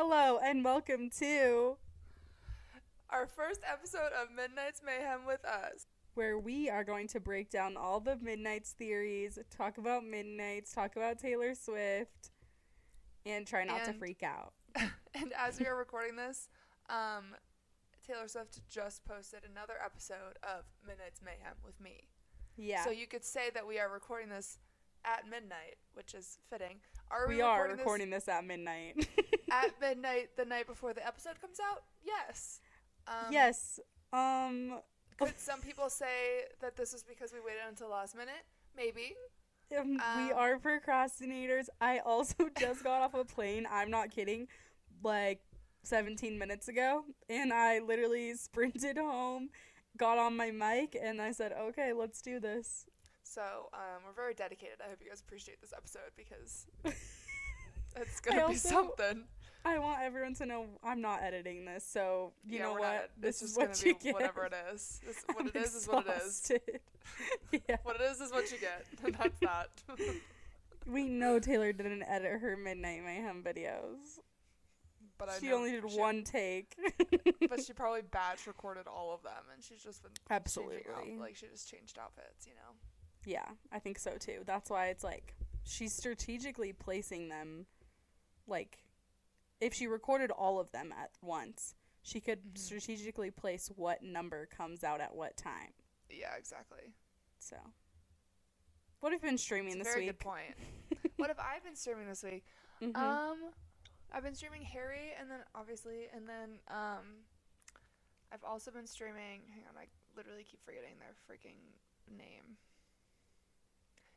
Hello and welcome to Our first episode of Midnight's Mayhem with us. where we are going to break down all the Midnight's theories, talk about Midnight's, talk about Taylor Swift, and try not to freak out. and as we are recording this, um, Taylor Swift just posted another episode of Midnight's Mayhem with me. Yeah. So you could say that we are recording this at midnight, which is fitting. Are we, we are recording, recording this at midnight. at midnight the night before the episode comes out? Yes. Um, yes. Um Could some people say that this is because we waited until last minute? Maybe. Um, we Um, are procrastinators. I also just got off a plane. I'm not kidding. Like 17 minutes ago, and I literally sprinted home, got on my mic, and I said, "Okay, let's do this." So um, we're very dedicated. I hope you guys appreciate this episode because it's gonna be also- something. I want everyone to know I'm not editing this, so you yeah, know what? Not, this is what you get. whatever it is. This, what I'm it is is what it is. yeah. What it is is what you get. That's that. We know Taylor didn't edit her Midnight Mayhem videos. but I she only did she- one take. But she probably batch recorded all of them, and she's just been Absolutely. out, like she just changed outfits, you know. Yeah, I think so too. That's why it's like she's strategically placing them like if she recorded all of them at once, she could Mhm. strategically place what number comes out at what time. Yeah, exactly. So what have you been streaming It's this very week? good point. what have I been streaming this week? Mhm. Um, I've been streaming Harry, and then obviously, and then um, I've also been streaming. Hang on, I literally keep forgetting their freaking name.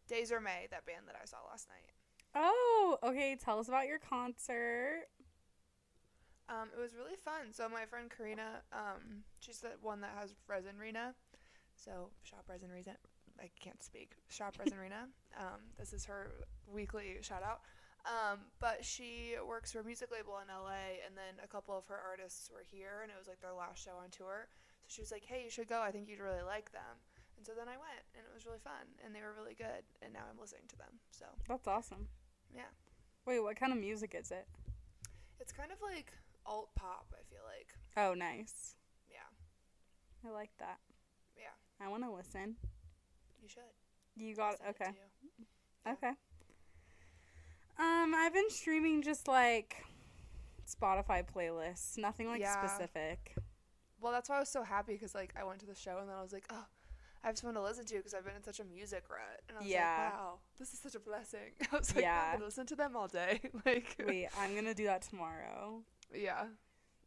Days or May, that band that I saw last night. oh, okay, tell us about your concert. Um, it was really fun. So my friend Karina, um, she's the one that has Resin Rena. So shop Resin Rena. I can't speak. Shop Resin Rena. Um, this is her weekly shout out. Um, but she works for a music label in LA, and then a couple of her artists were here, and it was like their last show on tour. So she was like, "Hey, you should go. I think you'd really like them." And so then I went, and it was really fun, and they were really good. And now I'm listening to them. So That's awesome. yeah, Wait, what kind of music is it? it's kind of like alt pop. I feel like. Oh, nice. Yeah, I like that. yeah, I want to listen. you should. You got it okay. you. Yeah. Okay. Um, I've been streaming just like Spotify playlists, nothing like Yeah. specific. Well, that's why I was so happy because like I went to the show and then I was like, oh, I have someone to listen to because I've been in such a music rut, and I was Yeah. like, wow, this is such a blessing. I was like, Yeah. I'm gonna listen to them all day. like, Wait, I'm gonna do that tomorrow. Yeah.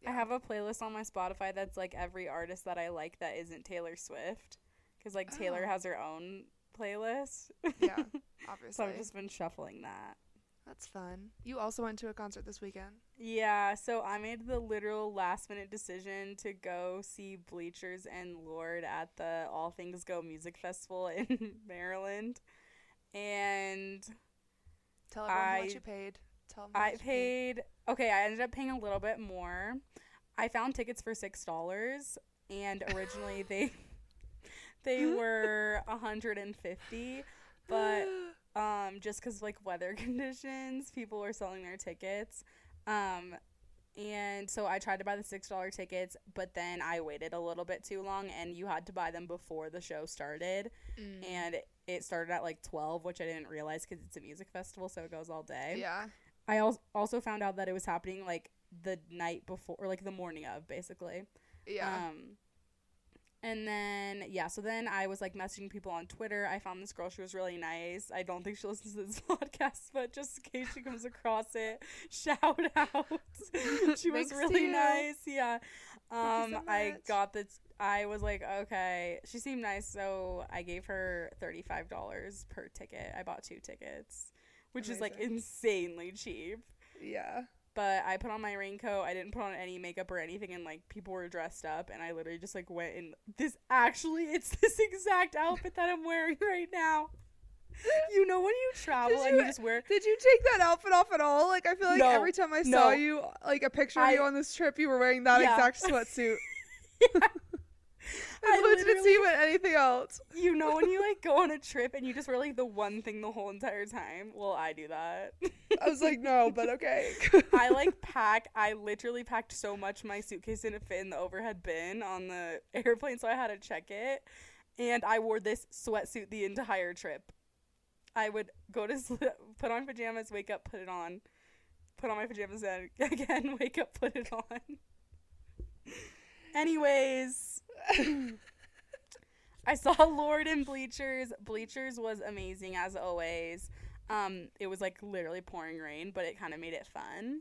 I have a playlist on my Spotify that's like every artist that I like that isn't Taylor Swift, because like Taylor Oh. has her own playlist. Yeah, obviously. so. I've just been shuffling that. That's fun. You also went to a concert this weekend. Yeah, so I made the literal last minute decision to go see Bleachers and Lorde at the All Things Go Music Festival in Maryland. And Tell everyone how I- much you paid. Tell them I paid. paid okay, I ended up paying a little bit more. I found tickets for six dollars and originally they they were a hundred and fifty. But um just because like weather conditions people were selling their tickets um and so i tried to buy the six dollar tickets but then i waited a little bit too long and you had to buy them before the show started Mm. and it started at like 12 which i didn't realize because it's a music festival so it goes all day yeah. I al- also found out that it was happening like the night before or like the morning of basically Yeah. um, and then yeah, so then I was like messaging people on Twitter. I found this girl; she was really nice. I don't think she listens to this podcast, but just in case she comes across it, shout out. she was really nice. Yeah. Um, so I got the. I was like, okay, she seemed nice, so I gave her thirty five dollars per ticket. I bought two tickets, which is like insanely cheap yeah. but I put on my raincoat. I didn't put on any makeup or anything, and like people were dressed up, and I literally just like went in this. Actually, it's this exact outfit that I'm wearing right now. You know when you travel Did and you you- just wear. Did you take that outfit off at all? Like I feel like No, every time I no. saw you, like a picture of I- you on this trip, you were wearing that Yeah. exact sweatsuit. I I looked to see what anything else. You know when you like go on a trip and you just wear like the one thing the whole entire time? Well, I do that. I was like, no, but okay. I like pack. I literally packed so much my suitcase didn't fit in the overhead bin on the airplane, so I had to check it. And I wore this sweatsuit the entire trip. I would go to sleep, put on pajamas, wake up, put it on, put on my pajamas again, wake up, put it on. Anyways, I saw Lorde in Bleachers. Bleachers was amazing as always. Um, it was like literally pouring rain, but it kind of made it fun.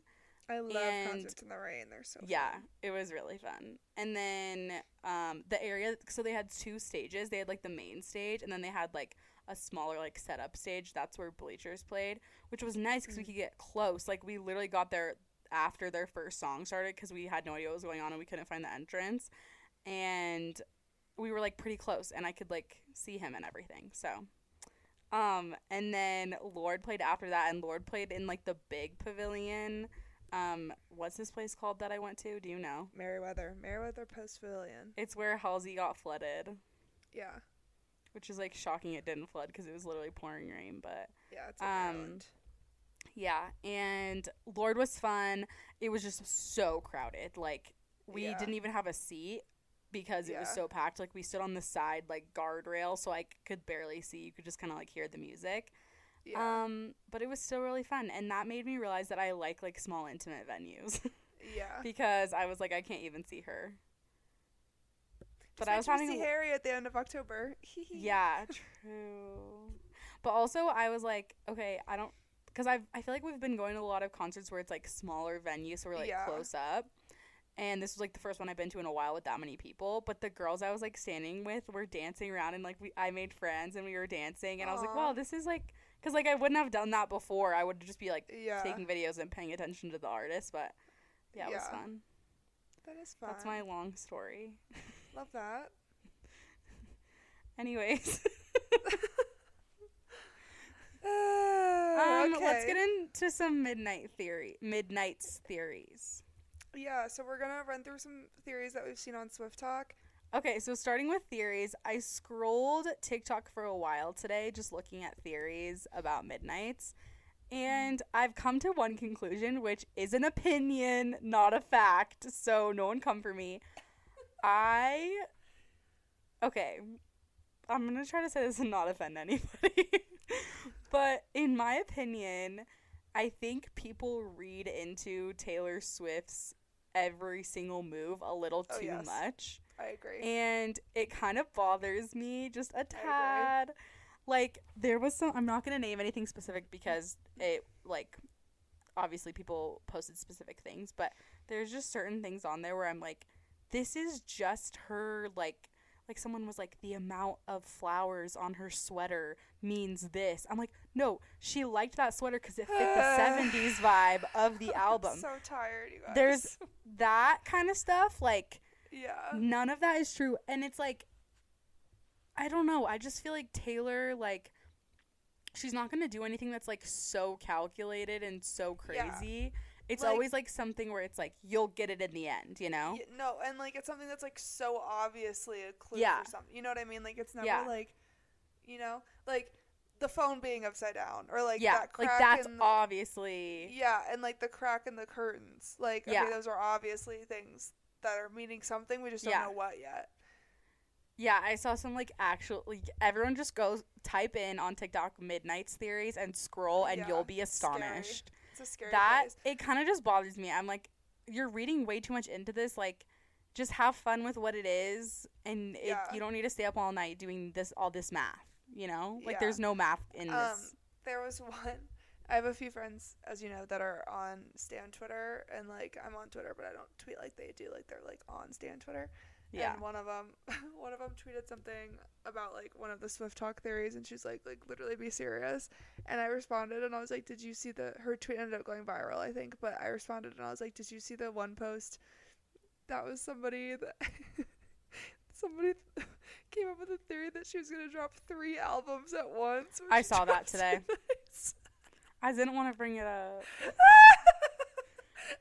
I love And- concerts in the rain. They're so Yeah, fun. it was really fun. And then um, the area, so they had two stages. They had like the main stage, and then they had like a smaller like setup stage. That's where Bleachers played, which was nice because we could get close. Like we literally got there after their first song started because we had no idea what was going on and we couldn't find the entrance, and we were like pretty close, and I could like see him and everything. So. Um, and then Lorde played after that, and Lorde played in like the big pavilion. Um, what's this place called that I went to? Do you know? Merriweather. Merriweather Post Pavilion. It's where Halsey got flooded, Yeah. which is like shocking it didn't flood because it was literally pouring rain. But Yeah, it's Um, Maryland. yeah, and Lorde was fun. It was just so crowded. Like we Yeah. didn't even have a seat because it was so packed. Like we stood on the side like guardrail, so I could barely see. You could just kind of like hear the music. Yeah. Um, but it was still really fun, and that made me realize that I like like small intimate venues yeah. because I was like I can't even see her. But I was having see Harry at the end of October. Yeah, true. But also, I was like, okay, I don't, because I I feel like we've been going to a lot of concerts where it's like smaller venues, so we're like Yeah. close up. And this was like the first one I've been to in a while with that many people. But the girls I was like standing with were dancing around, and like we I made friends and we were dancing, and I was like, wow, this is like, because like I wouldn't have done that before. I would just be like Yeah. taking videos and paying attention to the artist. But yeah, it was fun. That is fun. That's my long story. Love that. Anyways. Uh, Um, okay. let's get into some midnight theory, midnight's theories. Yeah, so we're gonna run through some theories that we've seen on SwiftTok. Okay, so starting with theories, I scrolled TikTok for a while today, just looking at theories about midnights, and I've come to one conclusion, which is an opinion, not a fact. So no one come for me. I okay, I'm gonna try to say this and not offend anybody, but in my opinion, I think people read into Taylor Swift's every single move a little Oh, too yes. much I agree. and it kind of bothers me just a tad. Like there was some I'm not going to name anything specific because it like obviously people posted specific things, but there's just certain things on there where I'm like this is just her like like someone was like the amount of flowers on her sweater means this. I'm like, "No, she liked that sweater cuz it fit the 70s vibe of the album." so tired, you guys. There's that kind of stuff like yeah. none of that is true and it's like i don't know i just feel like taylor like she's not gonna do anything that's like so calculated and so Yeah. It's Like- always like something where it's like you'll get it in the end you know Y- no, and like it's something that's like so obviously a clue Yeah. for something. You know what I mean? Like it's never Yeah. like, you know, like the phone being upside down or like yeah that like that's the, obviously yeah, and like the crack in the curtains. Like Yeah. those are obviously things that are meaning something. We just don't Yeah. know what yet. yeah i saw some like actual like everyone just goes type in on tiktok midnight's theories and scroll and Yeah, you'll be astonished. scary. It's a scary that place. it kind of just bothers me. I'm like, you're reading way too much into this. Like, just have fun with what it is, and it, Yeah. you don't need to stay up all night doing this all this math. You know, like Yeah. there's no math in Um, this. there was one. I have a few friends, as you know, that are on Stan Twitter, and like I'm on Twitter, but I don't tweet like they do. Like they're like on Stan Twitter. Yeah, And one of them, one of them tweeted something about like one of the SwiftTok theories, and she's like, like literally be serious. And I responded, and I was like, did you see the? Her tweet ended up going viral, I think. But I responded, and I was like, did you see the one post? That was somebody that. Somebody came up with a theory that she was gonna drop three albums at once. I saw that today. I didn't want to bring it up.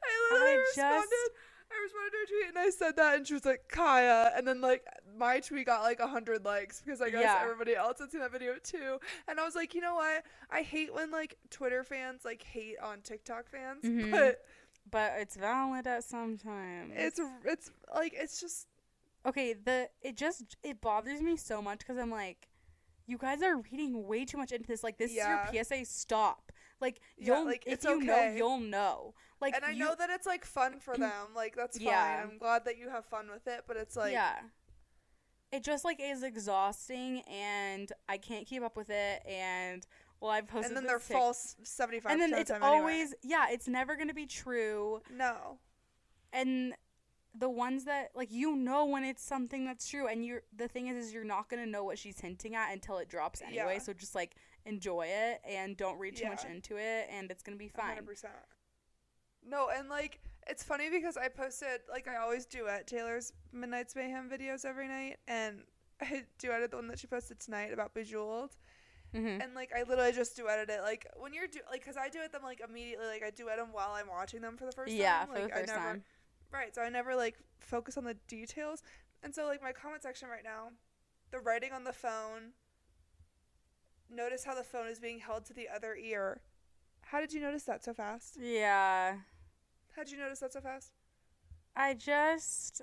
I literally I just- responded. I responded to her tweet and I said that, and she was like Kaiya, and then like my tweet got like a hundred likes because I guess Yeah. everybody else had seen that video too. And I was like, you know what? I hate when like Twitter fans like hate on TikTok fans, Mhm. but But it's valid at some times. it's it's like it's just okay. The it just it bothers me so much because I'm like, you guys are reading way too much into this. Like this Yeah. is your PSA. Stop. Like you'll like, if you know you'll know. Like and I you- know that it's like fun for them. Like that's fine. Yeah. I'm glad that you have fun with it, but it's like yeah. It just like is exhausting and I can't keep up with it and well I've posted and then they're tic- false seventy five. and then it's the anyway. always yeah it's never gonna be true no. and the ones that like you know when it's something that's true and you're the thing is is you're not gonna know what she's hinting at until it drops anyway Yeah. so just like enjoy it and don't read too much into it and it's gonna be fine 100%. No, and like it's funny because I posted like I always do at Taylor's Midnight's Mayhem videos every night, and I duetted the one that she posted tonight about Bejeweled, mm-hmm. and like I literally just duetted it. Like when you're do like because I duet them like immediately, like I duet them while I'm watching them for the first yeah time. for like the first I never, time Right, so I never like focus on the details, and so like my comment section right now, the writing on the phone. Notice how the phone is being held to the other ear. How did you notice that so fast? yeah How'd you notice that so fast? I just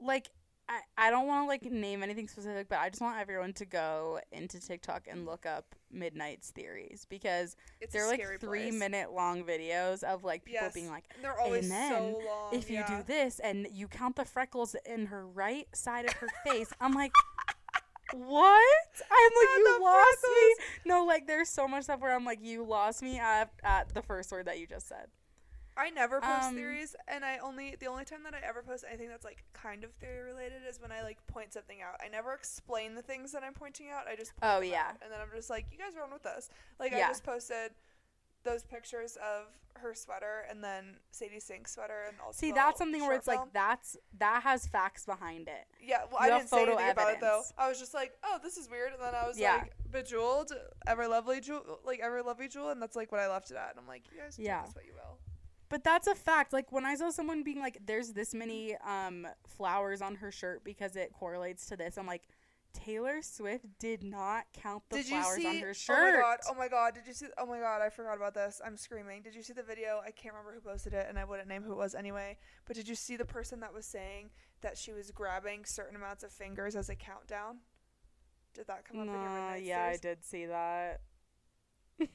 like I, I don't want to like name anything specific, but I just want everyone to go into TikTok and look up Midnight's theories because It's they're like three place. minute long videos of like people Yes, being like, and they're always and then so long. if you yeah. do this and you count the freckles in her right side of her face, I'm like, what? I'm like, you lost me. No, like there's so much stuff where I'm like, you lost me at, at the first word that you just said. I never post um, theories, and I only the only time that I ever post anything that's like kind of theory related is when I like point something out. I never explain the things that I'm pointing out. I just point Oh, yeah. out, and then I'm just like, you guys run with this. Like Yeah. I just posted those pictures of her sweater and then Sadie Sink's sweater and also See, that's something where it's like that's that has facts behind it. Yeah, well, You I didn't say anything about it though. I was just like, oh, this is weird, and then I was Yeah. like, bejeweled, ever lovely jewel, like ever lovely jewel, and that's like what I left it at. And I'm like, you guys Yeah. this what you. But that's a fact. Like when I saw someone being like, "There's this many um flowers on her shirt because it correlates to this," I'm like, Taylor Swift did not count the did flowers see? on her shirt. Oh my god! Oh my god! Did you see? Oh my god! I forgot about this. I'm screaming. Did you see the video? I can't remember who posted it, and I wouldn't name who it was anyway. But did you see the person that was saying that she was grabbing certain amounts of fingers as a countdown? Did that come up in your Nah, yeah, I did see that.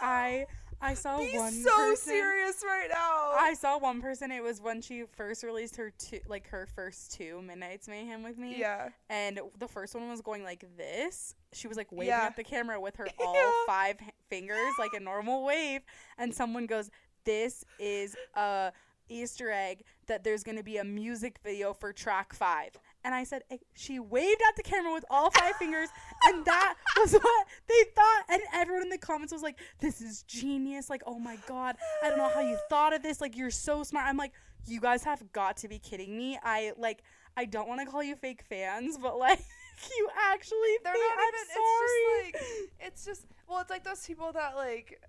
I I saw Be one so person. serious right now. I saw one person. It was when she first released her two, like her first two Midnight's Mayhem with me. yeah. And the first one was going like this. She was like waving Yeah. at the camera with her all Yeah. five fingers, like a normal wave. And someone goes, "This is a Easter egg that there's going to be a music video for track five. And I said, she waved at the camera with all five fingers, and that was what they thought. And everyone in the comments was like, "This is genius! Like, oh my god, I don't know how you thought of this. Like, you're so smart." I'm like, "You guys have got to be kidding me!" I like, I don't want to call you fake fans, but like, you actually They're think not I'm even. sorry. It's just like it's just well, it's like those people that like.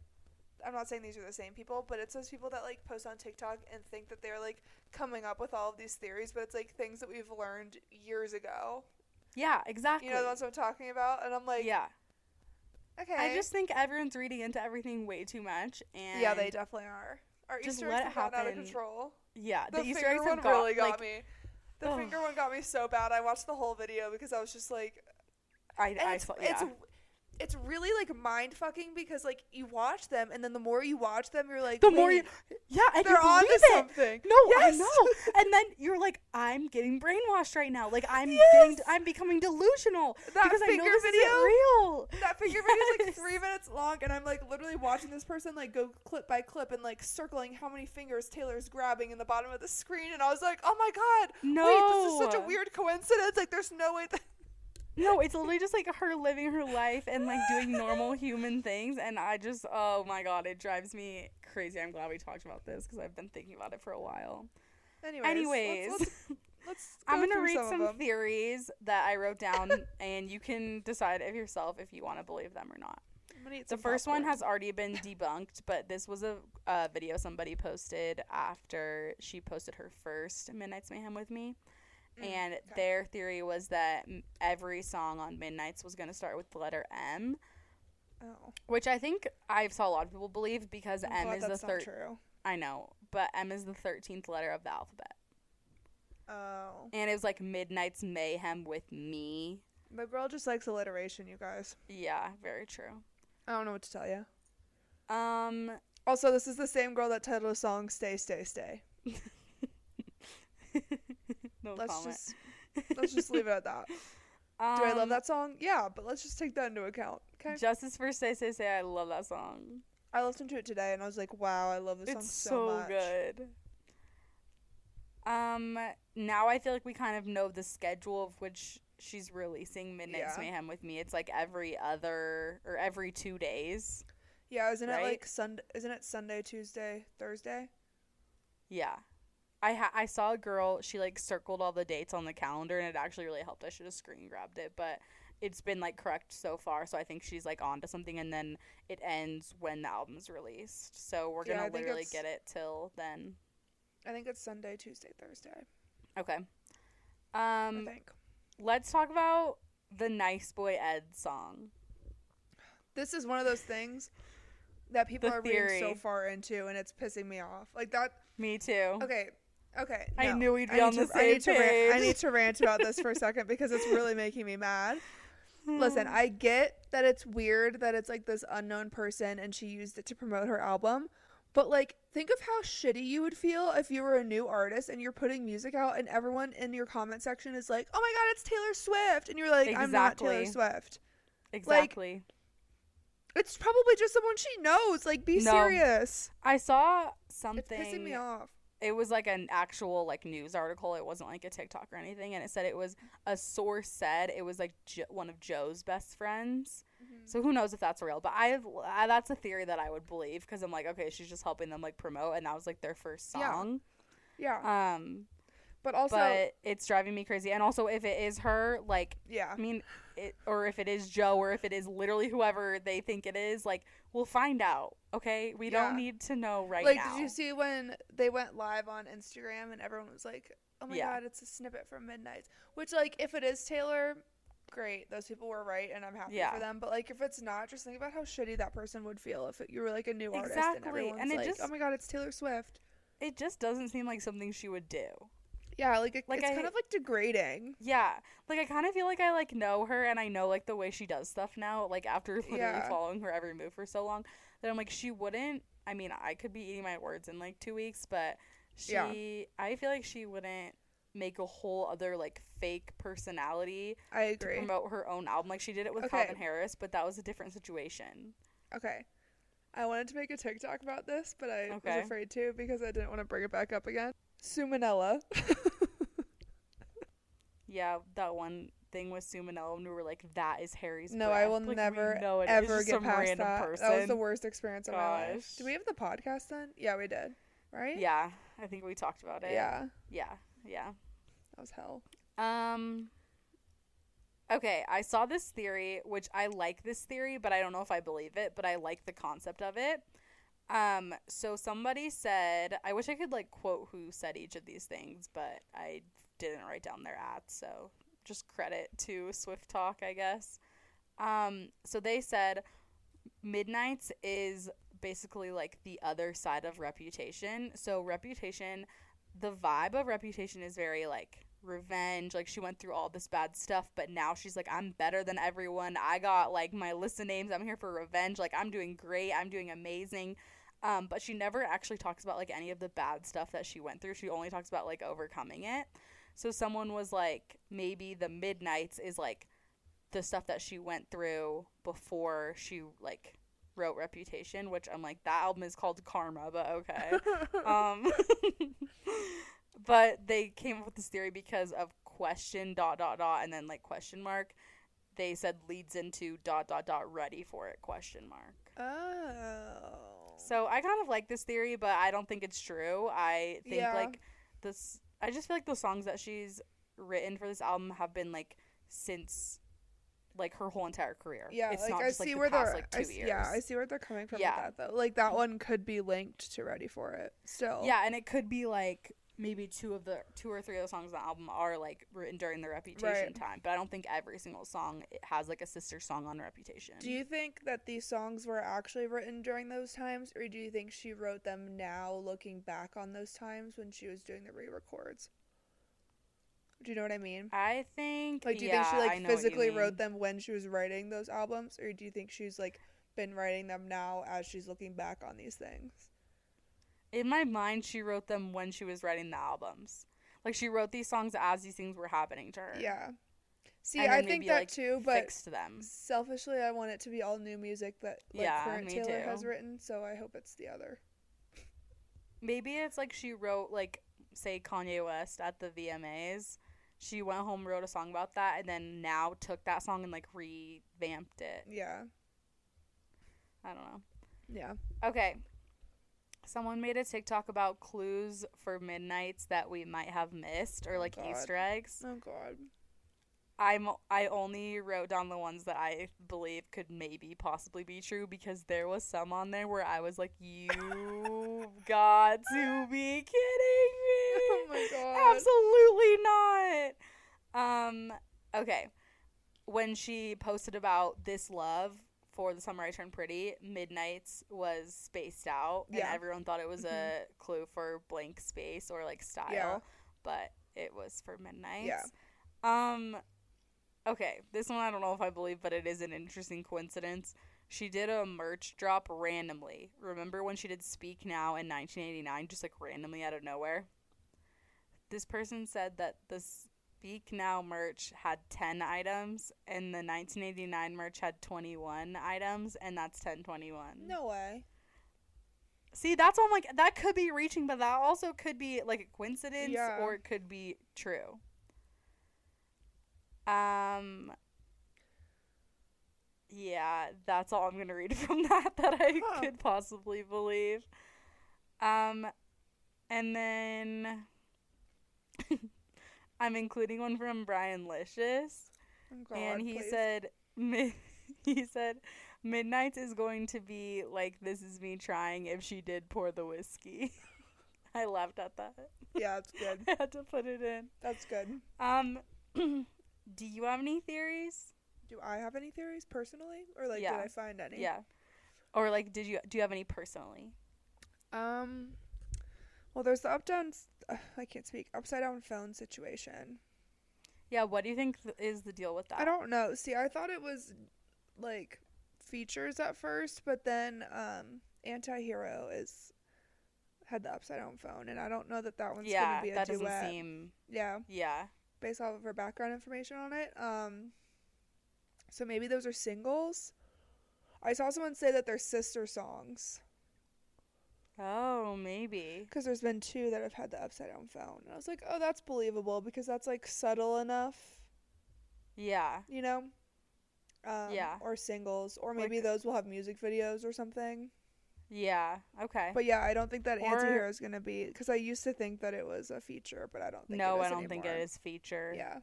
I'm not saying these are the same people, but it's those people that like post on TikTok and think that they're like coming up with all of these theories, but it's like things that we've learned years ago. yeah, exactly. You know the ones I'm talking about, and I'm like, yeah, okay. I just think everyone's reading into everything way too much, and yeah, they definitely are. Our Just Easter eggs it have gotten out of control. yeah, The, the, Easter finger eggs one got, really got like, me. The finger one got me so bad. I watched the whole video because I was just like, I, I it's, saw, yeah. it's it's really like mind fucking because like you watch them and then the more you watch them you're like the more you, yeah, and they're you on to something. No, Yes. I know. And then you're like, I'm getting brainwashed right now. Like I'm Yes. getting, I'm becoming delusional That because I know this video? isn't real. That finger video is like three minutes long, and I'm like literally watching this person like go clip by clip and like circling how many fingers Taylor's grabbing in the bottom of the screen, and I was like, oh my god, No, wait, this is such a weird coincidence. Like, there's no way that. No, it's literally just like her living her life and like doing normal human things, and I just, oh my god, it drives me crazy. I'm glad we talked about this because I've been thinking about it for a while. Anyways, Anyways, let's, let's, let's I'm gonna read some, some, theories that I wrote down, and you can decide if yourself if you want to believe them or not. I'm gonna eat The first one has already been debunked, but this was a, a video somebody posted after she posted her first Midnight's Mayhem with me. Mm, and okay. their theory was that every song on Midnight's was going to start with the letter M, Oh, which I think I saw a lot of people believe because I'm M is the third. true. I know, but M is the 13th letter of the alphabet. Oh, And it was like Midnight's Mayhem with me. the girl just likes alliteration, you guys. Yeah, very true. I don't know what to tell you. Um, Also, this is the same girl that titled a song "Stay, Stay, Stay." no Let's comment. just let's just leave it at that. Do I love Um, that song? Yeah, but let's just take that into account. Okay. Justice for Say Say Say. I love that song. I listened to it today and I was like, wow, I love this song so, so, much. good. Um, now I feel like we kind of know the schedule of which she's releasing Midnight's Yeah. Mayhem with me. It's like every other or every two days. Yeah, isn't it like Sunday? Isn't it Sunday, Tuesday, Thursday? Yeah. I ha- I saw a girl, she like circled all the dates on the calendar and it actually really helped. I should have screen grabbed it, but it's been like correct so far, so I think she's like on to something and then it ends when the album's released. So we're Yeah, gonna literally get it till then. I think it's Sunday, Tuesday, Thursday. Okay. I Um think. let's talk about the Nice Boy Ed song. This is one of those things that people The are reading so far into, and it's pissing me off. Like that. Me too. Okay. Okay. I knew we'd be on need the to, I need same to rant, I need to rant about this for a second because it's really making me mad. Listen. I get that it's weird that it's like this unknown person and she used it to promote her album. But like think of how shitty you would feel if you were a new artist and you're putting music out and everyone in your comment section is like, "Oh my god, it's Taylor Swift." And you're like, "I'm not Taylor Swift." exactly. It's probably just someone she knows. Like be No. serious. I saw something. It's pissing me off. It was like an actual like news article. It wasn't like a TikTok or anything, and it said it was a source said it was like jo- one of Joe's best friends. So who knows if that's real? But I, I that's a theory that I would believe because I'm like, okay, she's just helping them like promote, and that was like their first Yeah. song. Yeah. Um, But also but it's driving me crazy. And also, if it is her, like, yeah. I mean, it, or if it is Joe, or if it is literally whoever they think it is, like, we'll find out. Okay, we don't need to know right like now. Like, did you see when they went live on Instagram and everyone was like, "Oh my Yeah. god, it's a snippet from Midnight." Which like if it is Taylor, great. Those people were right and I'm happy Yeah. for them. But like if it's not, just think about how shitty that person would feel if it, you were like a new artist Exactly, and everyone's and it like, just- "Oh my god, it's Taylor Swift." it just doesn't seem like something she would do. Yeah, like, it, Like, it's I- kind of like degrading. Yeah, like I kind of feel like I like know her and I know like the way she does stuff now. Like after literally Yeah. following her every move for so long, that I'm like she wouldn't. I mean, I could be eating my words in like two weeks, but she, Yeah. I feel like she wouldn't make a whole other like fake personality I agree. to promote her own album. Like she did it with Okay. Calvin Harris, but that was a different situation. Okay. I wanted to make a TikTok about this, but I Okay. was afraid to because I didn't want to bring it back up again. Sumanella. Yeah, that one thing with Sumanella, and we were like, "That is Harry's." No, I will Like, never know it is ever get past random that. person. That was the worst experience of my life. Gosh. Did we have the podcast then? Yeah, we did. Right? Yeah, I think we talked about it. Yeah. yeah, yeah. That was hell. Um Okay, I saw this theory which I like this theory, but I don't know if I believe it, but I like the concept of it. Um so somebody said, I wish I could like quote who said each of these things, but I didn't write down their ads, so just credit to SwiftTok, I guess. Um so they said Midnight's is basically like the other side of Reputation. So Reputation the vibe of Reputation is very like revenge. Like she went through all this bad stuff, but now she's like, I'm better than everyone. I got like my list of names. I'm here for revenge. Like I'm doing great. I'm doing amazing. Um, but she never actually talks about like any of the bad stuff that she went through. She only talks about like overcoming it. So someone was like, maybe the midnights is like the stuff that she went through before she like wrote Reputation, which I'm like, that album is called Karma, but okay. um, but they came up with this theory because of question dot dot dot and then like question mark. They said leads into dot dot dot ready for it question mark. oh. So I kind of like this theory, but I don't think it's true. I think Yeah. like this. I just feel like the songs that she's written for this album have been like since like her whole entire career. Yeah, it's like not I just see like the where past they're like I two years. yeah, I see where they're coming from Yeah. with that though. Like that one could be linked to Ready for It. Still. Yeah, and it could be like maybe two of the two or three of the songs on the album are like written during the Reputation Right. time, but I don't think every single song has like a sister song on Reputation. Do you think that these songs were actually written during those times, or do you think she wrote them now, looking back on those times when she was doing the re-records? Do you know what I mean? I think Like, do you yeah, think she like know what you physically wrote them when she was writing those albums, or do you think she's like been writing them now as she's looking back on these things? In my mind, she wrote them when she was writing the albums. Like she wrote these songs as these things were happening to her. Yeah. See, I then think maybe, that like, too, but fixed them. selfishly, I want it to be all new music that like Yeah, current Taylor has written. So I hope it's the other. Maybe it's like she wrote like say Kanye West at the VMAs. She went home, wrote a song about that, and then now took that song and like revamped it. Yeah. I don't know. Yeah. Okay. Someone made a TikTok about clues for midnights that we might have missed or Oh, like God. Easter eggs. Oh God. I'm I only wrote down the ones that I believe could maybe possibly be true because there was some on there where I was like, "You got to be kidding me!" Oh my God. Absolutely not. Um. Okay. When she posted about this love for the summer I turned pretty, midnights was spaced out, and Yeah. everyone thought it was a clue for blank space or like style, Yeah. but it was for midnights. Yeah. Um. Okay, this one I don't know if I believe, but it is an interesting coincidence. She did a merch drop randomly. Remember when she did Speak Now in 1989, just like randomly out of nowhere? This person said that the Speak Now merch had 10 items, and the 1989 merch had 21 items, and that's 1021. No way. See, that's all I'm like, that could be reaching, but that also could be like a coincidence, Yeah. or it could be true. Um, yeah, that's all I'm gonna read from that that I Huh. could possibly believe. Um, and then I'm including one from Brian Licious, God. and he please. said, mi- he said, Midnight is going to be like this is me trying if she did pour the whiskey. I laughed at that. Yeah, it's good. I had to put it in. That's good. Um, do you have any theories? Do I have any theories personally, or like Yeah. did I find any? Yeah. Or like, did you do you have any personally? Um. Well, there's the up down. Uh, I can't speak. Upside down phone situation. Yeah. What do you think th- is the deal with that? I don't know. See, I thought it was like features at first, but then um, Anti-Hero is had the upside down phone, and I don't know that that one's Yeah, gonna be a that doesn't seem. Yeah, Yeah. based off of her background information on it. Um, so maybe those are singles. I saw someone say that they're sister songs Oh, maybe. because there's been two that have had the upside down phone. And I was like, oh, that's believable because that's like subtle enough, Yeah. you know. Um, Yeah. Or singles, or maybe Like- those will have music videos or something. Yeah. Okay. But yeah, I don't think that Or- anti-hero is gonna be because I used to think that it was a feature, but I don't think. no, it is I don't think it is feature. Yeah.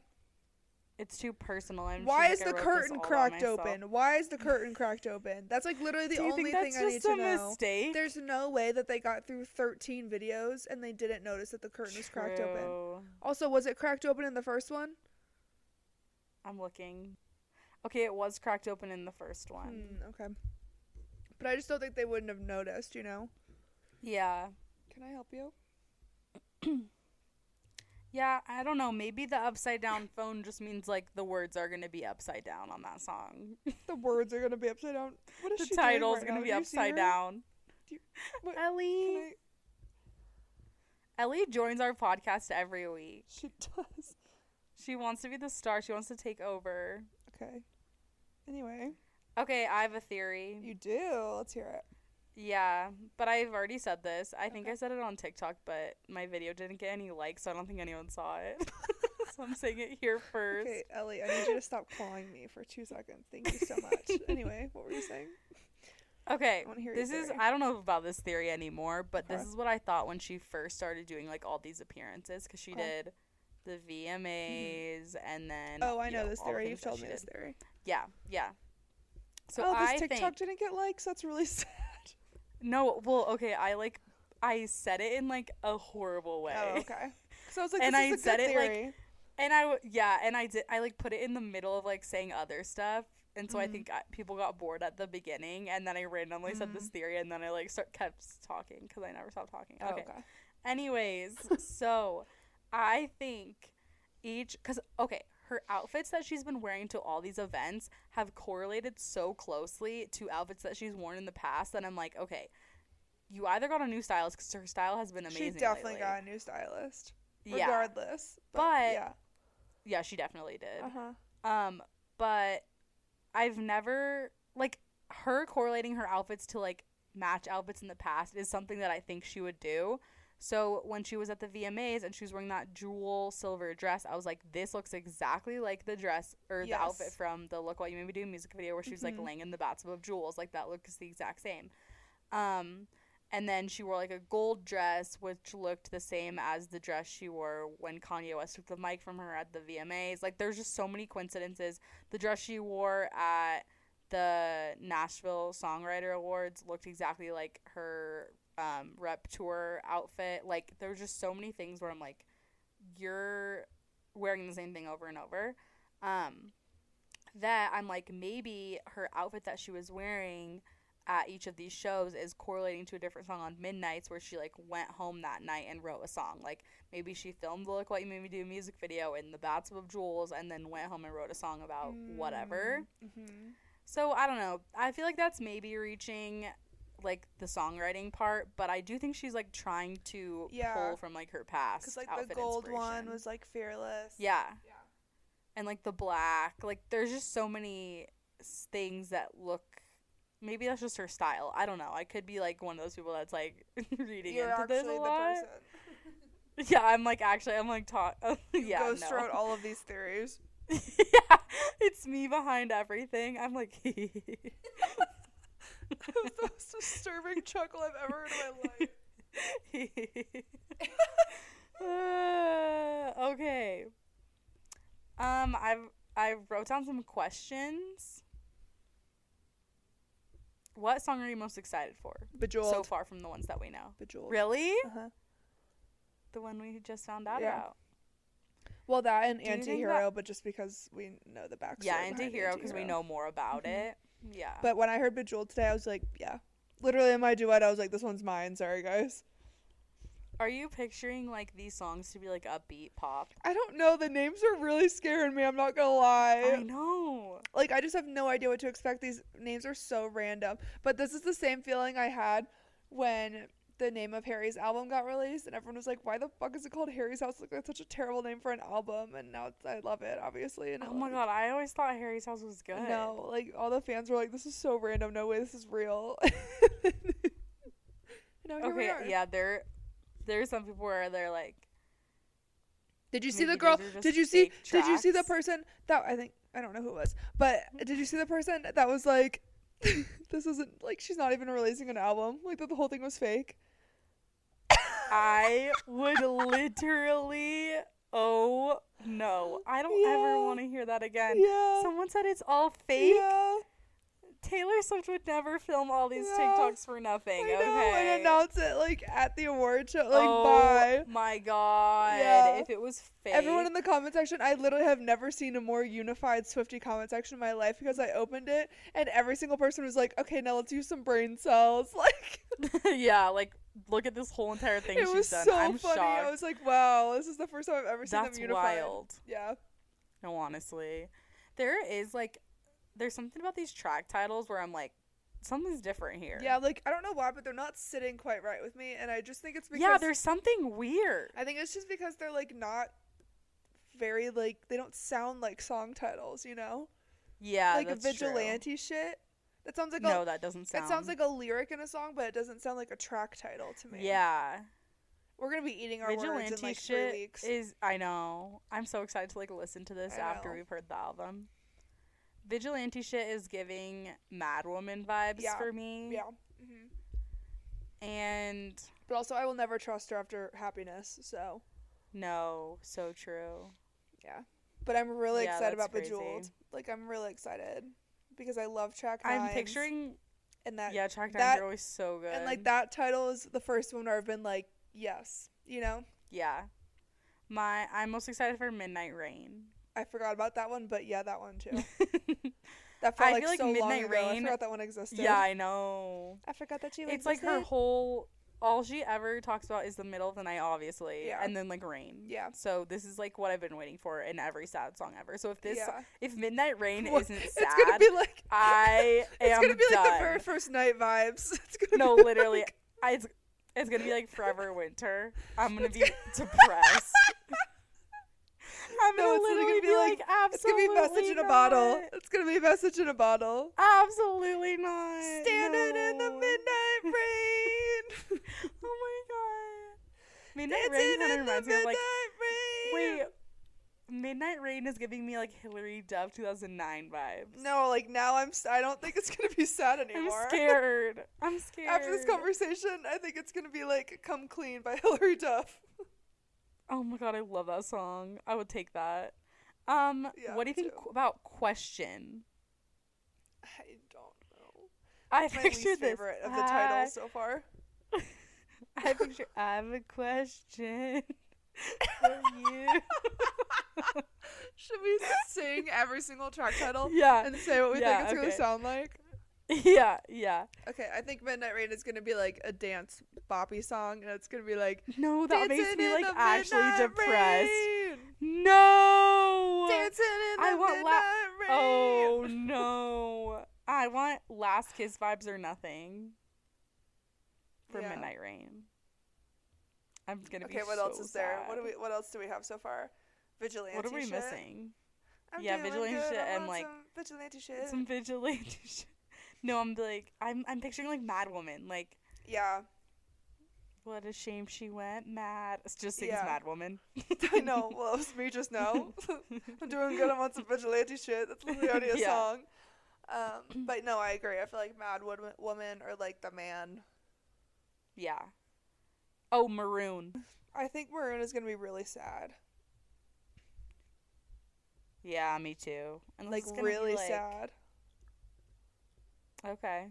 It's too personal. And Why is the "I wrote this curtain cracked open? Why is the curtain cracked open? That's like literally the only thing I need to a know. mistake? There's no way that they got through 13 videos and they didn't notice that the curtain was cracked open. Also, was it cracked open in the first one? I'm looking. Okay, it was cracked open in the first one. Hmm, okay. But I just don't think they wouldn't have noticed, you know? Yeah. Can I help you? Yeah, I don't know. Maybe the upside down phone just means like the words are going to be upside down on that song. The words are going to be upside down. What is the she doing title's right going to be Do you see upside down. Do you- what- Ellie. I- Ellie joins our podcast every week. She does. She wants to be the star. She wants to take over. Okay. Anyway, Okay, I have a theory. you do. Let's hear it. Yeah, but I've already said this. I think I said it on TikTok, but my video didn't get any likes, so I don't think anyone saw it. so I'm saying it here first. Okay, Ellie, I need you to stop calling me for two seconds. Thank you so much. anyway, what were you saying? Okay, I wanna hear this is. I don't know about this theory anymore, but this is what I thought when she first started doing like all these appearances because she Okay. did the VMAs hmm. and then Oh, I you know this theory. You've told me this did. theory. Yeah, yeah. So oh, this I TikTok think didn't get likes. That's really sad. No. Well, okay. I like I said it in like a horrible way. Oh, okay. So I was like, And this I is a said it, like. And I yeah, and I did I like put it in the middle of like saying other stuff. And so I Mhm. think I, people got bored at the beginning, and then I randomly said this Mhm. theory, and then I like start, kept talking because I never stopped talking. Oh, okay. okay. Anyways, so I think each because okay, her outfits that she's been wearing to all these events have correlated so closely to outfits that she's worn in the past that I'm like, okay, you either got a new stylist because her style has been amazing. She definitely lately. got a new stylist. yeah, Regardless. But, But- yeah. yeah, she definitely did. Uh huh. Um, but I've never like her correlating her outfits to like match outfits in the past is something that I think she would do. So when she was at the VMAs and she was wearing that jewel silver dress, I was like, this looks exactly like the dress or the outfit from the "Look What You Made Me Do" music video where she was like Mhm. laying in the bathtub of jewels. Like that looks the exact same. Um, and then she wore like a gold dress, which looked the same as the dress she wore when Kanye West took the mic from her at the VMAs. Like, there's just so many coincidences. The dress she wore at the Nashville Songwriter Awards looked exactly like her um, rep tour outfit. Like, there's just so many things where I'm like, you're wearing the same thing over and over. Um, that I'm like, maybe her outfit that she was wearing at each of these shows is correlating to a different song on Midnights where she like went home that night and wrote a song. Like maybe she filmed the Look What You Made Me Do music video in the bathtub of jewels and then went home and wrote a song about whatever. Mm-hmm. So I don't know. I feel like that's maybe reaching like the songwriting part, but I do think she's like trying to Yeah. pull from like her past. Because like the gold one was like fearless. yeah, Yeah. and like the black. Like there's just so many things that look. Maybe that's just her style. I don't know. I could be like one of those people that's like reading You're into this a lot. person. Yeah, I'm like actually. I'm like talk. yeah, Ghost no. wrote all of these theories. yeah, it's me behind everything. I'm like. That was the most disturbing chuckle I've ever heard in my life. uh, okay. Um, I've I wrote down some questions. What song are you most excited for Bejeweled. so far from the ones that we know? Bejeweled. Really? Uh-huh. The one we just found out Yeah. about? Well, that and Do you think anti-hero, but just because we know the backstory. Yeah, behind anti-hero because we know more about Mhm. it. Yeah. But when I heard Bejeweled today, I was like, yeah. Literally in my duet, I was like, this one's mine. Sorry, guys. are you picturing like these songs to be like upbeat pop? I don't know. The names are really scaring me. I'm not gonna lie. I know. like I just have no idea what to expect. These names are so random. But this is the same feeling I had when the name of Harry's album got released, and everyone was like, "Why the fuck is it called Harry's House?" Like that's such a terrible name for an album. And now it's, I love it, obviously. And Oh my like- god, I always thought Harry's House was good. No, like all the fans were like, "This is so random. No way, this is real." now here we Okay, yeah, there there's some people where they're like Did you see the girl? these are just Did you see? fake Did you see the person that I think I don't know who it was, but did you see the person that was like, "This isn't like she's not even releasing an album. Like that the whole thing was fake." I would literally oh no. I don't ever want to hear that again. Yeah. Someone said it's all fake. Yeah. Taylor Swift would never film all these Yeah. TikToks for nothing. I know, okay. and announce it like at the award show, like oh bye. my god. Yeah. If it was fake. Everyone in the comment section, I literally have never seen a more unified Swifty comment section in my life because I opened it and every single person was like, "Okay, now let's use some brain cells." Like yeah, like look at this whole entire thing it she's was done. so I'm funny. shocked. I was like, "Wow, this is the first time I've ever seen That's them unified." wild. Yeah. No, honestly. There is like there's something about these track titles where I'm like, something's different here. Yeah, like I don't know why, but they're not sitting quite right with me, and I just think it's because yeah, there's something weird. I think it's just because they're like not very like they don't sound like song titles, you know, Yeah, like a that's true. vigilante shit. That sounds like No, a that doesn't sound. it sounds like a lyric in a song, but it doesn't sound like a track title to me. Yeah, we're gonna be eating our words vigilante in like three shit weeks. is. I know. I'm so excited to like listen to this I after know. we've heard the album. Vigilante shit is giving Mad Woman vibes Yeah, for me. yeah. hmm And But also, I will never trust her after happiness. So no, so true. yeah. But I'm really Yeah, excited about crazy. Bejeweled. Like I'm really excited because I love track I'm picturing and that yeah, track nines that- are always so good. and like that title is the first one where I've been like, yes, you know. Yeah. My I'm most excited for Midnight Rain. I forgot about that one, but yeah, that one too. That felt I like feel like so long Midnight ago. I Rain- forgot that one existed. yeah, I know. I forgot that you. It's like her whole all she ever talks about is the middle of the night, obviously, Yeah. and then like rain. Yeah. So this is like what I've been waiting for in every sad song ever. So if this, yeah. if Midnight Rain isn't sad, It's gonna be like. I it's gonna be done. like the very first night vibes. It's gonna no, literally, like- I, it's, it's gonna be like forever winter. I'm gonna be depressed. I'm No, gonna it's literally gonna be be like- like, absolutely it's gonna be message in a bottle. It's gonna be message in a bottle. Absolutely not. Standing in the midnight rain. Oh my god. Midnight Dancing Rain kind in of reminds me of like midnight rain. wait. Midnight Rain is giving me like Hilary Duff 2009 vibes. No, like now I'm. I don't think it's gonna be sad anymore. I'm scared. I'm scared. After this conversation, I think it's gonna be like "Come Clean" by Hilary Duff. Oh my god, I love that song. I would take that. Um, Yeah, what do you think too. about Question? I don't know. I It's my picture least this. favorite of the I- titles so far. I picture. I have a question for you. Should we sing every single track title yeah, and say what we Yeah, think it's gonna sound like? yeah, yeah. Okay, I think Midnight Rain is gonna be like a dance boppy song, and it's gonna be like No, that makes me like actually depressed. rain, No. Dancing in the I want la- midnight rain. Oh no. I want Last Kiss vibes or nothing for Yeah. Midnight Rain. I'm gonna be Okay, what else so is there? What do we? What else do we have so far? Vigilante. Shit. What are we shit. missing? I'm Yeah, vigilante good, shit and, like, vigilante shit. Some vigilante shit. No, I'm like I'm I'm picturing like Mad Woman. Like yeah, what a shame she went mad. It's just sings Yeah. Mad Woman. I know. Well, it was me just now. I'm doing good. I'm on some vigilante shit. That's literally already a Yeah. song. Um, but no, I agree. I feel like Mad Woman or like the man. Yeah. Oh, Maroon. I think Maroon is gonna be really sad. Yeah, me too. And Like really sad. Okay.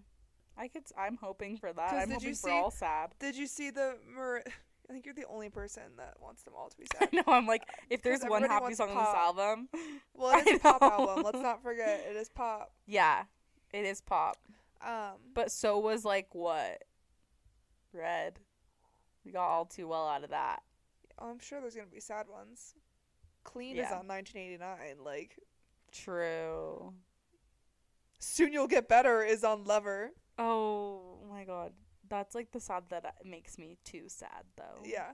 I could. I'm hoping for that. I'm did hoping you for see- all sad. Did you see the Mar- I think you're the only person that wants them all to be I sad. know. I'm like, if there's one happy song on this album, Well, it is a pop album. Let's not forget it is pop. yeah, it is pop. Um, But so was like what? Red. We got all too well out of that. I'm sure there's gonna be sad ones. Clean is on 1989. Like True. soon you'll get better is on Lover. Oh my god. That's like the sad that uh, makes me too sad though. Yeah.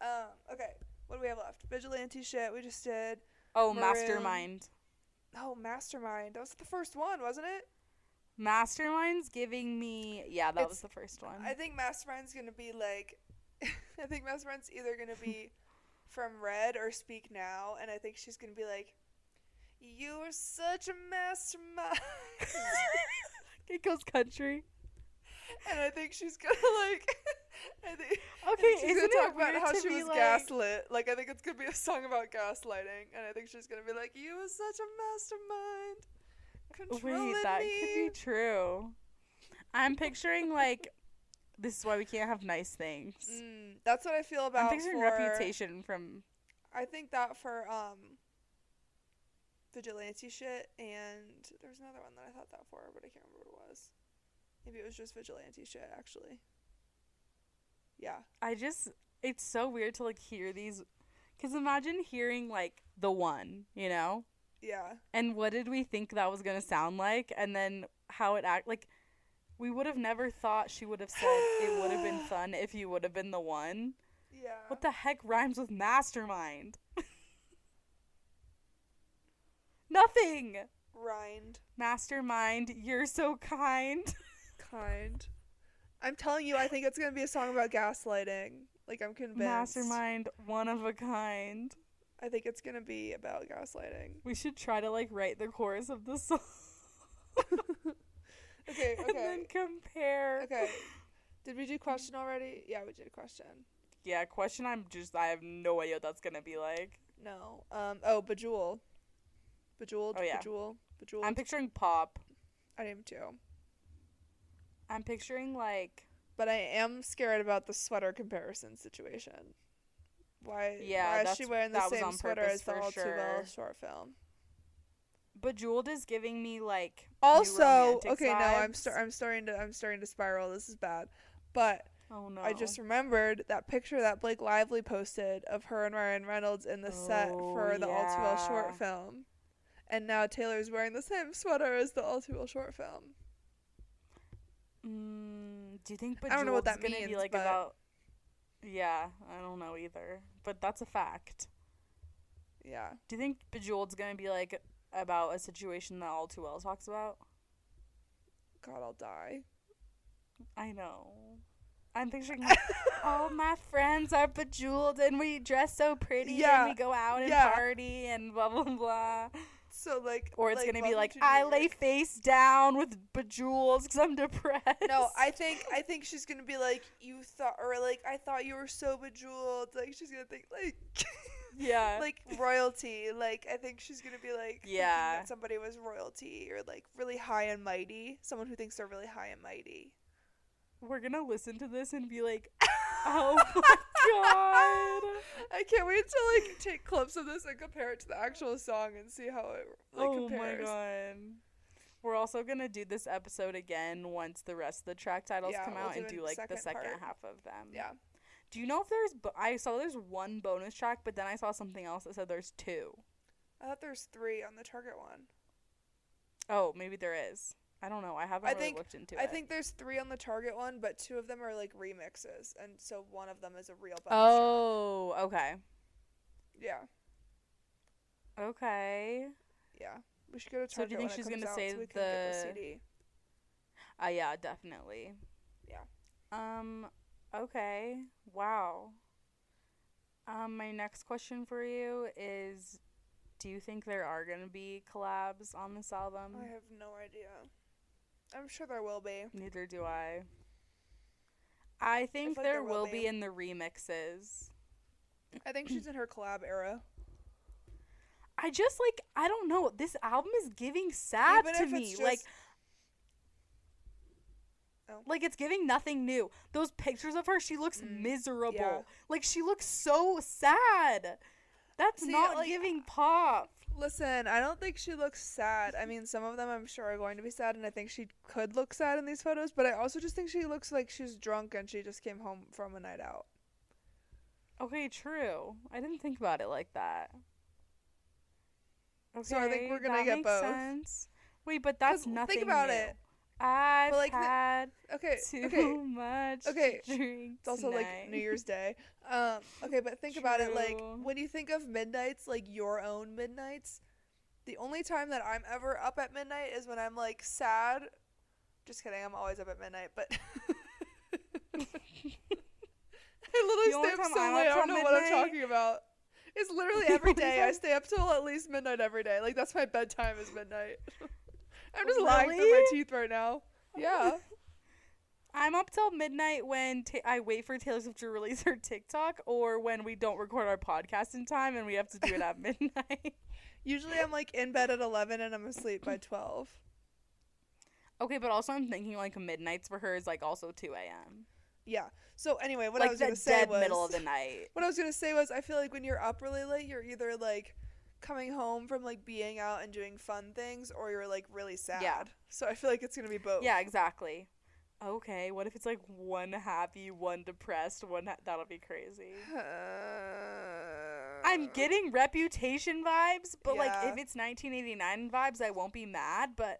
Um, okay. What do we have left? Vigilante shit. We just did. Oh, Maroon. Mastermind. Oh, Mastermind. That was the first one, wasn't it? Mastermind's giving me yeah, that It's- was the first one. I think Mastermind's gonna be like. I think Mastermind's either gonna be from Red or Speak Now, and I think she's gonna be like, "You are such a mastermind," it goes country. and I think she's gonna like. I think. I Okay, think she's gonna talk about how she was like, gaslit. Like I think it's gonna be a song about gaslighting, and I think she's gonna be like, "You are such a mastermind, controlling Wait, that me." could be true. I'm picturing like this is why we can't have nice things. Mm, that's what I feel about. I'm for. reputation from I think that for um. Vigilante shit, and there was another one that I thought that for, but I can't remember what it was. Maybe it was just vigilante shit, actually. Yeah. I just it's so weird to like hear these cuz imagine hearing like the one, you know? Yeah. And what did we think that was going to sound like and then how it act like we would have never thought she would have said it would have been fun if you would have been the one. Yeah. What the heck rhymes with mastermind? Nothing. Rind. Mastermind, you're so kind. Kind. I'm telling you, I think it's gonna be a song about gaslighting. Like I'm convinced. Mastermind, one of a kind. I think it's gonna be about gaslighting. We should try to like write the chorus of the song Okay, and then compare. Okay. Did we do question already? Yeah, we did question. Yeah, question I'm just I have no idea what that's gonna be like. No. Um oh, Bejewel. Bejeweled. Oh, yeah. Bejewel. Bejeweled. I'm picturing pop. I am too. I'm picturing like But I am scared about the sweater comparison situation. Why? Yeah, why is she wearing the that was same on sweater purpose as the for All Too Well sure. short film? Bejeweled is giving me like Also, okay, no, I'm vibes. start. I'm starting to. I'm starting to spiral. This is bad. But oh no. I just remembered that picture that Blake Lively posted of her and Ryan Reynolds in the set for Oh, the All Too Well short film. And now Taylor's wearing the same sweater as the All Too Well short film. Mm, do you think Bejeweled's I don't know what that gonna be means, like about? Yeah, I don't know either, but that's a fact. Yeah. Do you think Bejeweled's gonna be like about a situation that All Too Well talks about? God, I'll die. I know. I'm picturing like, all my friends are bejeweled and we dress so pretty Yeah, and we go out and yeah. party and blah blah blah. So like, Or it's like, gonna be like I lay face down with bejewels because I'm depressed. No, I think I think she's gonna be like you thought, or like I thought you were so bejeweled. Like she's gonna think like, yeah like royalty. Like I think she's gonna be like, Yeah. that somebody was royalty or like really high and mighty. Someone who thinks they're really high and mighty. we're gonna listen to this and be like, oh my god. I can't wait to like take clips of this and compare it to the actual song and see how it like oh compares. my god. We're also gonna do this episode again once the rest of the track titles Yeah, come we'll out do and do like the second second part. half of them. Yeah. Do you know if there's? Bo- I saw there's one bonus track, but then I saw something else that said there's two. I thought there's three on the Target one. Oh, maybe there is. I don't know. I haven't I really think- looked into I it. I think there's three on the Target one, but two of them are like remixes, and so one of them is a real bonus track. Oh, okay, Yeah, okay. yeah. We should go to Target So do you think she's gonna out say so we can get the the- CD. Uh, yeah, definitely. Yeah. Um. Okay. Wow. Um. My next question for you is, do you think there are gonna be collabs on this album? I have no idea. I'm sure there will be. Neither do I. I think like there, there will will be. be in the remixes. I think she's in her collab era. I just like I don't know. This album is giving sad Even to me. it's like just- Oh. like it's giving nothing new. Those pictures of her, she looks Mm, miserable. yeah. Like she looks so sad. That's See, not like- giving pop. Listen, I don't think she looks sad. I mean, some of them I'm sure are going to be sad, and I think she could look sad in these photos. But I also just think she looks like she's drunk and she just came home from a night out. Okay, true. I didn't think about it like that. Okay, So I think we're gonna get both. Sense. Wait, but that's nothing. Think about new. it. I've like, the- had Okay, too okay. much okay, drink It's also like. New Year's Day. Um, okay, but think about it. Like True. when you think of midnights, like your own midnights, the only time that I'm ever up at midnight is when I'm like sad. Just kidding. I'm always up at midnight, but I literally stay up so late. I don't know what I'm talking about. It's literally The every day. I stay up till at least midnight every day. Like that's my bedtime is midnight. I'm just lying through my teeth right now. Yeah. I'm up till midnight when ta- I wait for Taylor Swift to release her TikTok, or when we don't record our podcast in time and we have to do it at midnight. Usually I'm like in bed at 11 and I'm asleep by 12. okay, but also I'm thinking like midnights for her is like also 2 a.m. Yeah. So anyway, what I was gonna say dead was middle of the night. what I was gonna say was I feel like when you're up really late, you're either like coming home from like being out and doing fun things, or you're like really sad. Yeah. So I feel like it's gonna be both. Yeah, exactly. Okay, what if it's like one happy, one depressed, one ha- that'll be crazy. I'm getting reputation vibes, but like if it's 1989 vibes, I won't be mad, but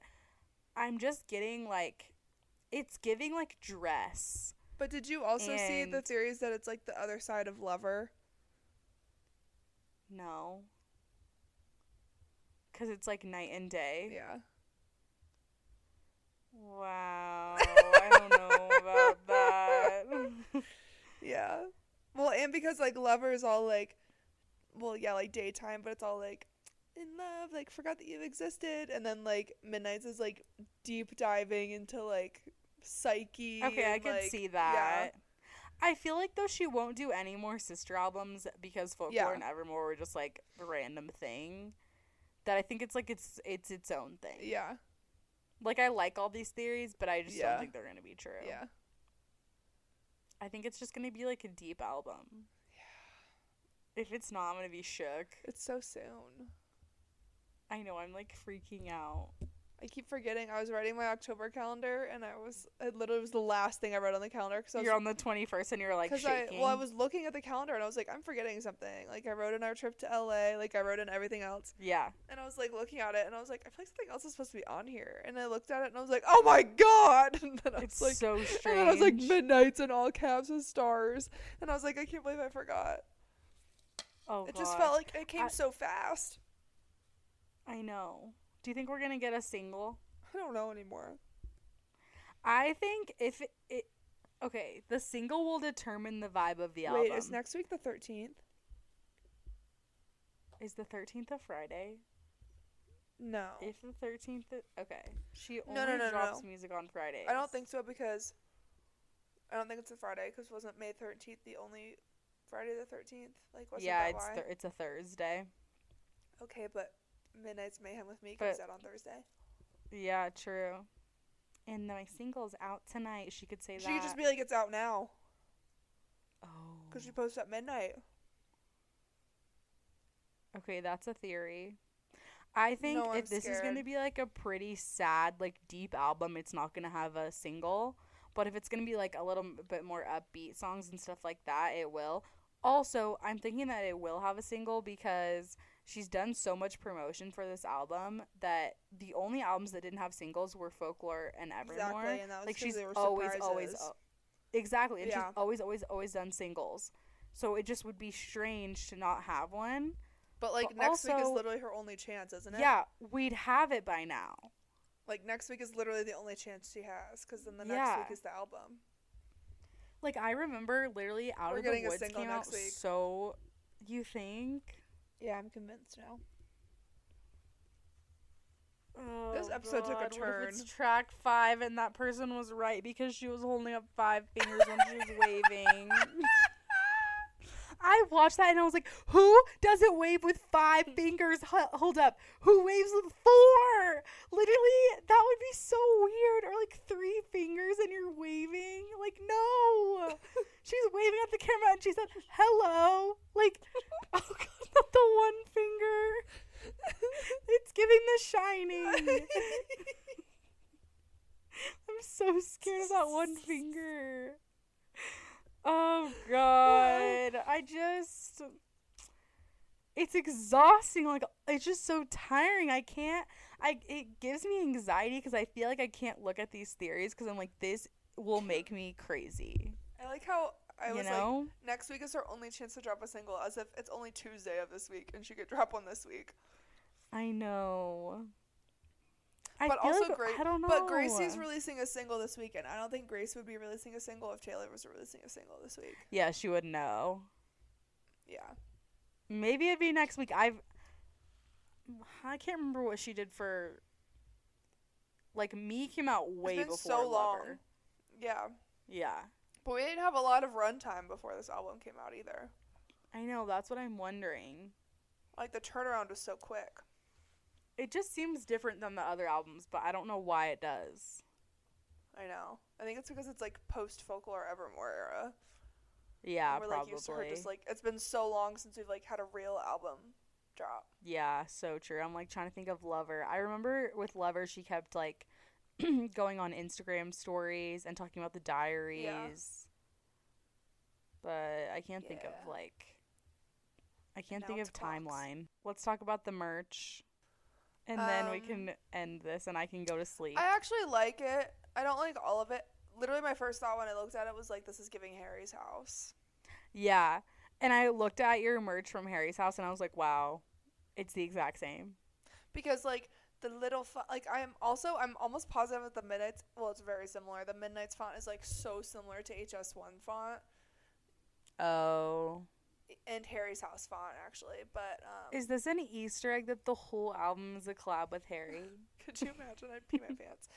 I'm just getting like it's giving like dress. But did you also see the and- theories that it's like the other side of Lover? No. Cuz it's like night and day. Yeah. Wow. I don't know about that. Yeah. Well, and because like Lover is all like, well, yeah, like daytime, but it's all like in love, like forgot that you existed, and then like Midnight's is like deep diving into like psyche. okay, I can like- see that. Yeah. I feel like though she won't do any more sister albums because Folklore Yeah. and Evermore were just like a random thing. That I think it's like it's it's its own thing. Yeah. Like I like all these theories, but I just Yeah. don't think they're gonna be true. Yeah. I think it's just gonna be like a deep album. Yeah. If it's not, I'm gonna be shook. It's so soon. I know, I'm like freaking out. I keep forgetting I was writing my October calendar and I was it literally was the last thing I wrote on the calendar because You're on the 21st and you're like Because I well, I was looking at the calendar and I was like, I'm forgetting something. Like I wrote in our trip to LA, like I wrote in everything else, yeah. and I was like looking at it and I was like, I feel like something else is supposed to be on here. And I looked at it and I was like, Oh my god! And then I It's was like, so and strange. then I was like, midnights in all caps with stars, and I was like, I can't believe I forgot. oh, it just felt like it came I- so fast. I know. Do you think we're gonna get a single? I don't know anymore. I think if it, it okay, the single will determine the vibe of the album. Wait, is next week the thirteenth? Is the 13th a Friday? No, If the 13th, okay. She only No, no, no, drops music on Friday. I don't think so because I don't think it's a Friday because wasn't May thirteenth the only Friday the thirteenth? Like wasn't yeah, it's th- it's a Thursday. Okay, but Midnight's Mayhem with me But- comes out on Thursday. Yeah, true. And my single's out tonight. She could say She that. She could just be like, it's out now oh. because she posts at midnight. Okay, that's a theory. I think No, if this is going to be like a pretty sad, like deep album, it's not going to have a single. But if it's going to be like a little bit more upbeat songs and stuff like that, it will. Also, I'm thinking that it will have a single because she's done so much promotion for this album that the only albums that didn't have singles were Folklore and Evermore. Exactly, and like she's always, always, exactly, and Yeah. she's always, always, always done singles. So it just would be strange to not have one. But like But next week is literally her only chance, isn't it? Yeah, we'd have it by now. Like next week is literally the only chance she has because then the next Yeah. week is the album. Like I remember, literally, Out We're of the Woods came out so. You think? Yeah, I'm convinced now. Oh, This episode took a turn. what if it's track five, and that person was right because she was holding up five fingers when she was waving. I watched that and I was like, "Who doesn't wave with five fingers? Hold up, who waves with four? Literally, that would be so weird. Or like three fingers and you're waving. Like, no. She's waving at the camera and she said, "Hello." Like, oh god, not the one finger. it's giving the shining. I'm so scared of that one finger. Oh god. I just it's exhausting like it's just so tiring. I can't I it gives me anxiety cuz I feel like I can't look at these theories cuz I'm like this will make me crazy. I like how I you was know? like, next week is her only chance to drop a single, as if it's only Tuesday of this week and she could drop one this week. I know. I but also, like, Grace. I don't know. But Gracie's releasing a single this weekend. I don't think Grace would be releasing a single if Taylor was releasing a single this week. Yeah, she would know. Yeah. Maybe it'd be next week. I've I can't remember what she did for like me came out way before so long. Lover. Yeah. Yeah. But we didn't have a lot of runtime before this album came out either. I know, that's what I'm wondering. Like the turnaround was so quick. It just seems different than the other albums, but I don't know why it does. I know. I think it's because it's like post folklore Evermore era. Yeah, we're probably. like used to her just like it's been so long since we've like had a real album drop. yeah, so true. I'm like trying to think of Lover. I remember with Lover she kept like going on Instagram stories and talking about the diaries. Yeah. But I can't think of like I can't Now think of timeline. Let's talk about the merch. And then we Um, can end this and I can go to sleep. I actually like it. I don't like all of it. Literally my first thought when I looked at it was like this is giving Harry's house. yeah. And I looked at your merch from Harry's house and I was like, wow, it's the exact same. because like the little fo- like I am also I'm almost positive that the midnights well it's very similar. The midnights font is like so similar to HS1 font Oh. And Harry's house font actually. But um Is this an Easter egg that the whole album is a collab with Harry? could you imagine I'd pee my pants.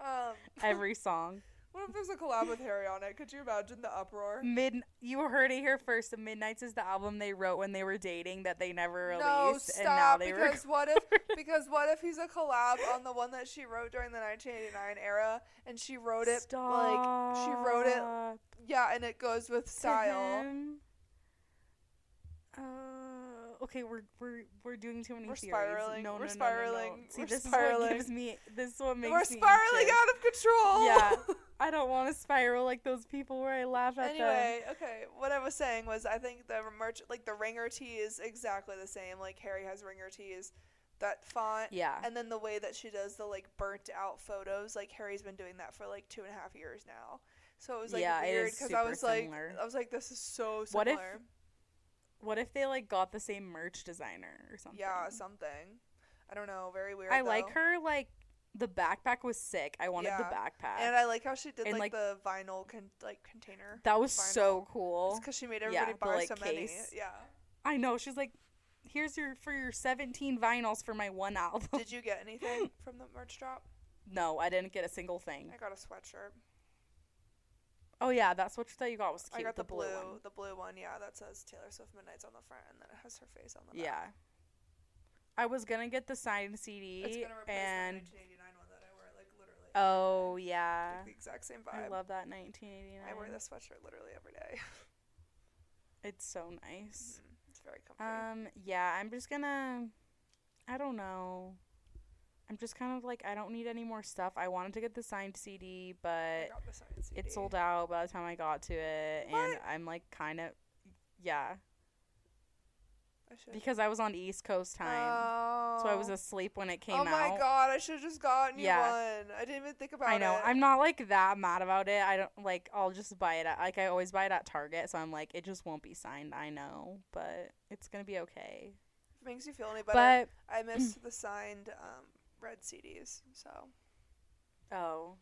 Um Every song. What if there's a collab with Harry on it? Could you imagine the uproar? Mid, you heard it here first. The Midnight's is the album they wrote when they were dating that they never released, No, and now stop. Because what if because what if he's a collab on the one that she wrote during the 1989 era, and she wrote it like she wrote it, yeah, and it goes with style. him. Uh, okay, we're we're we're doing too many We're theories. spiraling, No, we're no, no, no, no. spiraling, See, we're this is spiraling. what gives me. This is what makes We're me spiraling anxious. out of control. Yeah. I don't want to spiral like those people where I laugh at them. anyway, okay. What I was saying was, I think the merch, like the ringer tee, is exactly the same. Like Harry has ringer tees, that font, Yeah. and then the way that she does the like burnt out photos. Like Harry's been doing that for like two and a half years now. So it was like Yeah, weird because I was like. I was like, this is so similar. What if What if they like got the same merch designer or something? Yeah, something. I don't know. Very weird. I like her like the backpack was sick. I wanted the backpack. and I like how she did And, like, like- the vinyl con- like container. that was so vinyl. cool. because she made Yeah, everybody the, buy like, so many. Yeah. I know. She's like, here's your for your 17 vinyls for my one album. Did you get anything from the merch drop? no, I didn't get a single thing. I got a sweatshirt. Oh yeah, that switch that you got was cute. I got the, blue, one. the blue one. Yeah, that says Taylor Swift Midnight's on the front, and then it has her face on the back. Yeah. I was gonna get the signed CD It's gonna replace and the 1989 one that I wear, like literally. oh yeah, Like, the exact same vibe. I love that 1989. I wear this sweatshirt literally every day. It's so nice. Mhm. It's very comfy. Um, yeah, I'm just gonna. I don't know. I'm just kind of like I don't need any more stuff. I wanted to get the signed CD, but signed CD. it sold out by the time I got to it, and I'm like kind of, yeah, I because I was on East Coast time, so I was Oh. asleep when it came out. Oh my out. god! I should have just gotten you Yeah. one. I didn't even think about it. I know. I'm not like that mad about it. I don't like. I'll just buy it at like I always buy it at Target. So I'm like, it just won't be signed. I know, but it's gonna be okay. If it makes you feel any better, But I missed the signed um, red CDs. So oh,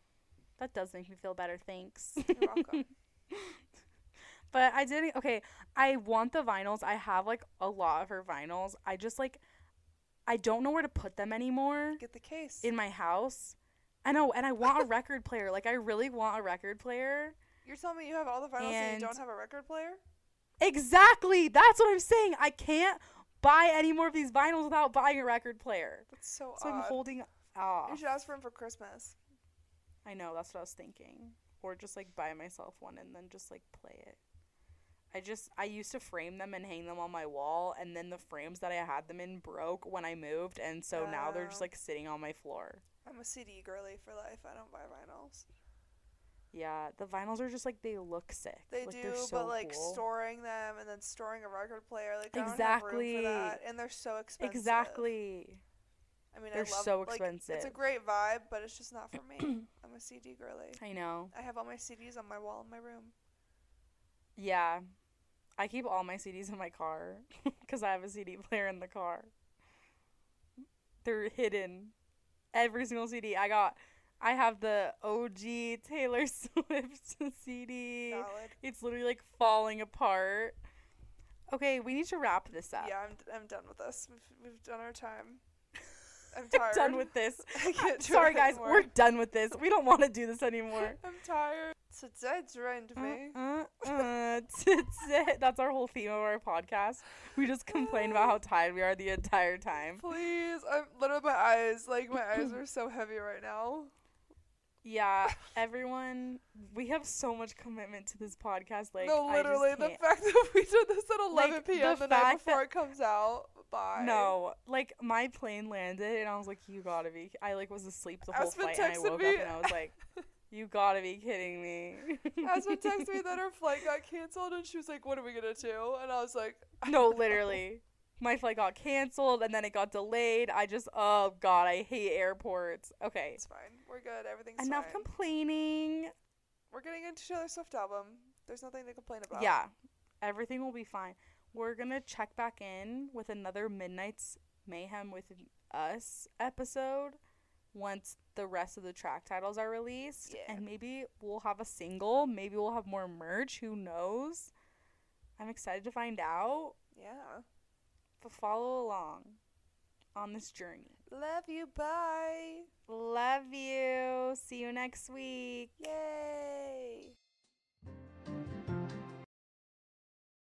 that does make me feel better. Thanks. you're welcome. but I didn't. Okay, I want the vinyls. I have like a lot of her vinyls. I just like, I don't know where to put them anymore Get the case. in my house. I know, and I want a record player. Like I really want a record player. You're telling me you have all the vinyls and, And- you don't have a record player? Exactly. That's what I'm saying. I can't buy any more of these vinyls without buying a record player. That's so, So I'm odd. holding you should ask for him for Christmas. I know, that's what I was thinking. Or just like buy myself one and then just like play it. I just I used to frame them and hang them on my wall and then the frames that I had them in broke when I moved and so now they're just like sitting on my floor. I'm a CD girly for life. I don't buy vinyls. Yeah, the vinyls are just like they look sick. They like, do, so but like cool. storing them and then storing a record player, like I don't have room for Exactly. that, and they're so expensive. Exactly. I mean, They're I love so like, It's a great vibe, but it's just not for me. I'm a CD girly. I know. I have all my CDs on my wall in my room. Yeah. I keep all my CDs in my car because I have a CD player in the car. They're hidden. Every single CD. I got, I have the OG Taylor Swift CD. Valid. It's literally like falling apart. Okay, we need to wrap this up. Yeah, I'm, I'm done with this. We've, we've done our time. I'm tired. done with this. I can't do Sorry, guys. anymore. We're done with this. We don't want to do this anymore. I'm tired. Today drained me. Uh, uh, uh, that's it. That's our whole theme of our podcast. We just complain about how tired we are the entire time. Please, I'm literally my eyes. Like my eyes are so heavy right now. Yeah, everyone, we have so much commitment to this podcast. Like, no, literally, the fact that we did this at 11 Like, p.m. the the, night before that- it comes out. Bye. No, like my plane landed and I was like, "You gotta be!" I like was asleep the whole Aspen flight and I woke me- up and I was like, "You gotta be kidding me!" Aspen texted me that her flight got canceled, and she was like, "What are we gonna do?" And I was like, no, literally, my flight got canceled and then it got delayed. I just, oh god, I hate airports. Okay, "It's fine. We're good. Everything's fine. enough fine. complaining. We're getting into Taylor Swift album. There's nothing to complain about." Yeah, everything will be fine. We're gonna check back in with another Midnight's Mayhem with Us episode once the rest of the track titles are released. Yeah. And maybe we'll have a single. Maybe we'll have more merch. Who knows? I'm excited to find out. Yeah. Follow along on this journey. Love you. Bye. Love you. See you next week. Yay!